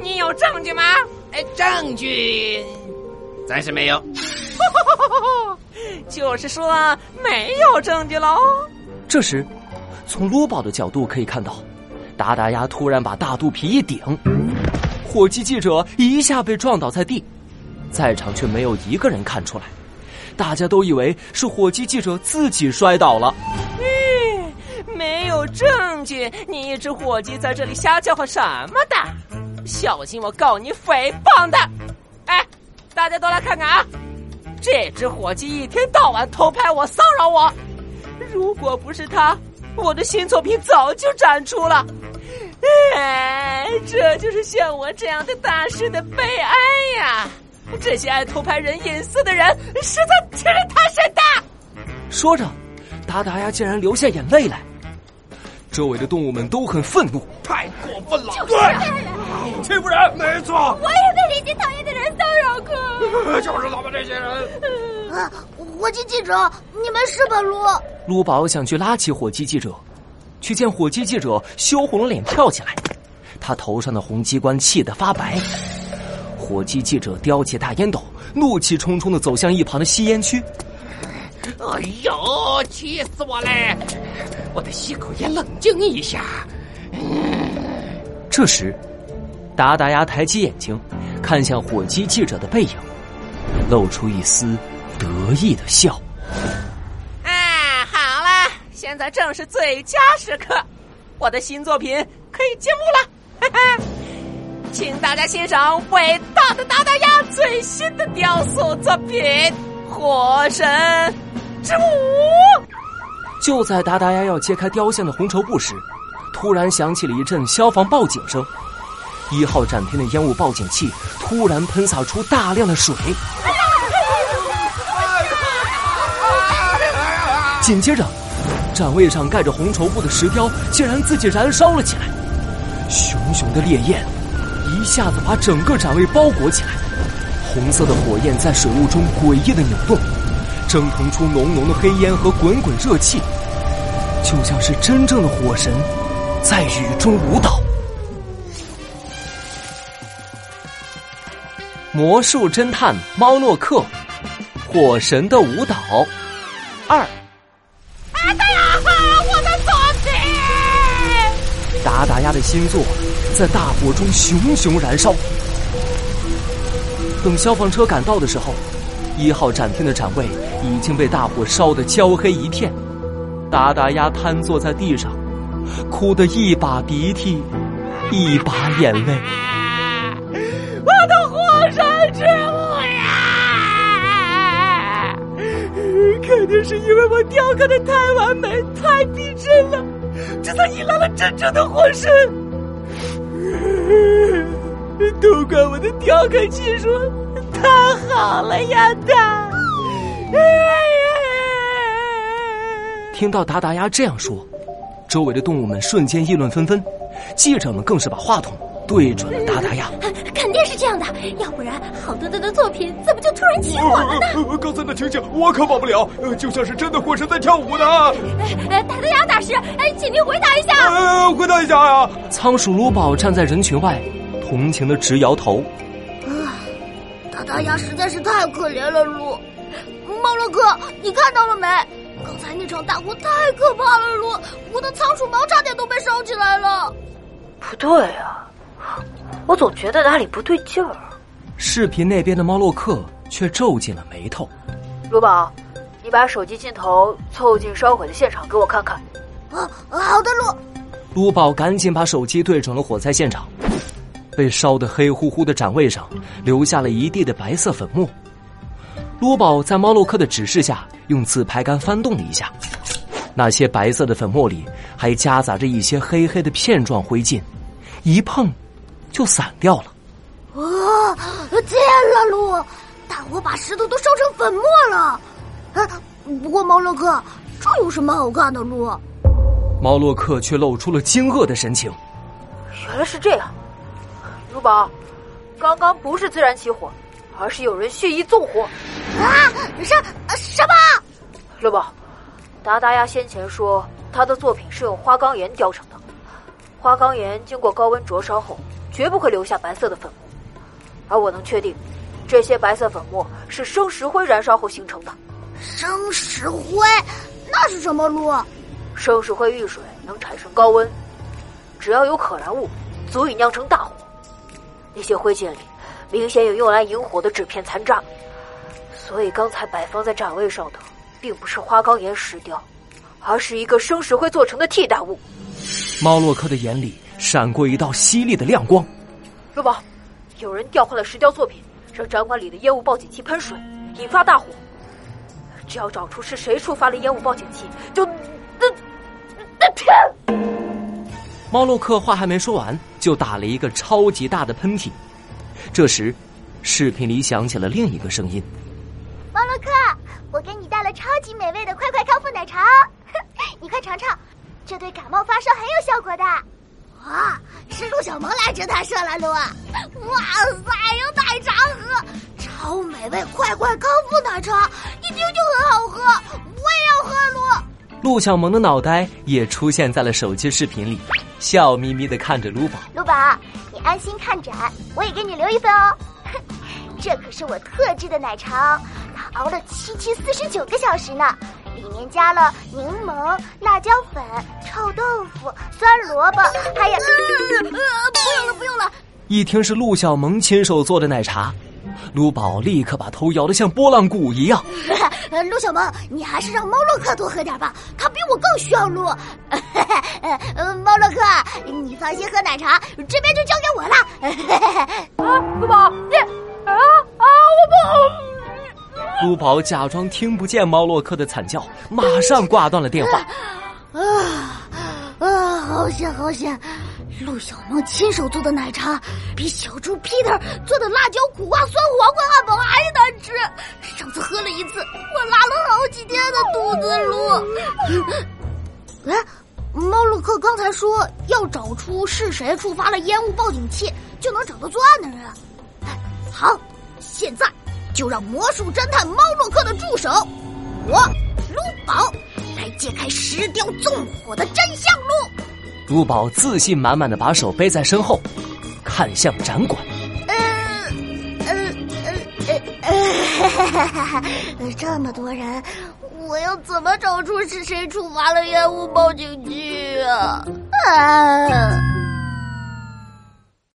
你有证据吗？哎，证据暂时没有。就是说没有证据喽。这时，从卢宝的角度可以看到，达达鸭突然把大肚皮一顶，火鸡记者一下被撞倒在地，在场却没有一个人看出来，大家都以为是火鸡记者自己摔倒了。嗯，没有证据，你一只火鸡在这里瞎叫唤什么的？小心我告你诽谤的！哎，大家都来看看啊！这只火鸡一天到晚偷拍我、骚扰我，如果不是他，我的新作品早就展出了。哎，这就是像我这样的大师的悲哀呀！这些爱偷拍人隐私的人，实在欺人太甚的。说着，达达鸭竟然流下眼泪来。周围的动物们都很愤怒，太过分了！对，欺负人，没错。我也被这些讨厌的人骚扰过。就是他们这些人。啊，火鸡记者，你没事吧，卢？卢宝想去拉起火鸡记者，却见火鸡记者羞红了脸跳起来，他头上的红鸡冠气得发白。火鸡记者叼起大烟斗，怒气冲冲的走向一旁的吸烟区。哎呦，气死我嘞！我得吸口烟，冷静一下。这时，达达鸭抬起眼睛，看向火鸡记者的背影，露出一丝得意的笑。哎，好了，现在正是最佳时刻，我的新作品可以揭幕了。哈哈，请大家欣赏伟大的达达鸭最新的雕塑作品《火神之舞》。就在达达鸭要揭开雕像的红绸布时，突然响起了一阵消防报警声。一号展厅的烟雾报警器突然喷洒出大量的水，紧接着，展位上盖着红绸布的石雕竟然自己燃烧了起来。熊熊的烈焰一下子把整个展位包裹起来，红色的火焰在水雾中诡异的扭动。蒸腾出浓浓的黑烟和滚滚热气，就像是真正的火神在雨中舞蹈。魔术侦探猫洛克，《火神的舞蹈二》。达达鸭，我的作品！达达鸭的新作在大火中熊熊燃烧。等消防车赶到的时候。一号展厅的展位已经被大火烧得焦黑一片，达达鸭瘫坐在地上，哭得一把鼻涕一把眼泪。我的火神之舞呀！肯定是因为我雕刻的太完美、太逼真了，这才引来了真正的火神。都怪我的雕刻技术。太好了呀，他！听到达达鸭这样说，周围的动物们瞬间议论纷纷，记者们更是把话筒对准了达达鸭。肯定是这样的，要不然好端端的作品怎么就突然起火了呢？刚才的情景我可保不了，就像是真的火神在跳舞呢。达达鸭大师，哎，请您回答一下。呃，回答一下呀！仓鼠卢宝站在人群外，同情的直摇头。达鸭实在是太可怜了，卢。猫洛克，你看到了没？刚才那场大火太可怕了，卢。我的仓鼠毛差点都被烧起来了。不对啊，我总觉得哪里不对劲儿。视频那边的猫洛克却皱紧了眉头。卢宝，你把手机镜头凑近烧毁的现场给我看看。啊，好的，卢。卢宝赶紧把手机对准了火灾现场。被烧得黑乎乎的展位上，留下了一地的白色粉末。卢宝在猫洛克的指示下，用自拍杆翻动了一下，那些白色的粉末里还夹杂着一些黑黑的片状灰烬，一碰就散掉了。哇，天了，路！大火把石头都烧成粉末了。啊，不过猫洛克，这有什么好看的，路？猫洛克却露出了惊愕的神情。原来是这样。卢宝，刚刚不是自然起火，而是有人蓄意纵火。啊！什什么？乐宝，达达鸭先前说他的作品是用花岗岩雕成的，花岗岩经过高温灼烧后，绝不会留下白色的粉末，而我能确定，这些白色粉末是生石灰燃烧后形成的。生石灰，那是什么路？生石灰遇水能产生高温，只要有可燃物，足以酿成大火。那些灰烬里明显有用来引火的纸片残渣，所以刚才摆放在展位上的，并不是花岗岩石雕，而是一个生石灰做成的替代物。猫洛克的眼里闪过一道犀利的亮光。陆宝，有人调换了石雕作品，让展馆里的烟雾报警器喷水，引发大火。只要找出是谁触发了烟雾报警器，就那那天。猫洛克话还没说完，就打了一个超级大的喷嚏。这时，视频里响起了另一个声音：“猫洛克，我给你带了超级美味的快快康复奶茶，你快尝尝。”这对感冒发烧很有效果的，哇！是陆小萌来侦探社了，陆！哇塞，有奶茶喝，超美味快快康复奶茶，一听就很好喝，我也要喝，陆！陆小萌的脑袋也出现在了手机视频里，笑眯眯的看着卢宝。卢宝，你安心看展，我也给你留一份哦。这可是我特制的奶茶哦，它熬了七七四十九个小时呢。里面加了柠檬、辣椒粉、臭豆腐、酸萝卜，还有……不用了，不用了。一听是陆小萌亲手做的奶茶，陆宝立刻把头摇得像拨浪鼓一样。陆小萌，你还是让猫洛克多喝点吧，他比我更需要陆。猫洛克，你放心喝奶茶，这边就交给我了。啊，卢宝，你啊啊，我不。卢宝假装听不见猫洛克的惨叫，马上挂断了电话。啊啊！好险好险！陆小萌亲手做的奶茶，比小猪 Peter 做的辣椒苦瓜酸黄瓜汉堡还难吃。上次喝了一次，我拉了好几天的肚子。陆，哎，猫洛克刚才说要找出是谁触发了烟雾报警器，就能找到作案的人。好，现在。就让魔术侦探猫洛克的助手我卢宝来揭开石雕纵火的真相路。卢宝自信满满的把手背在身后，看向展馆。呃呃呃呃，这么多人，我要怎么找出是谁触发了烟雾报警器啊？啊！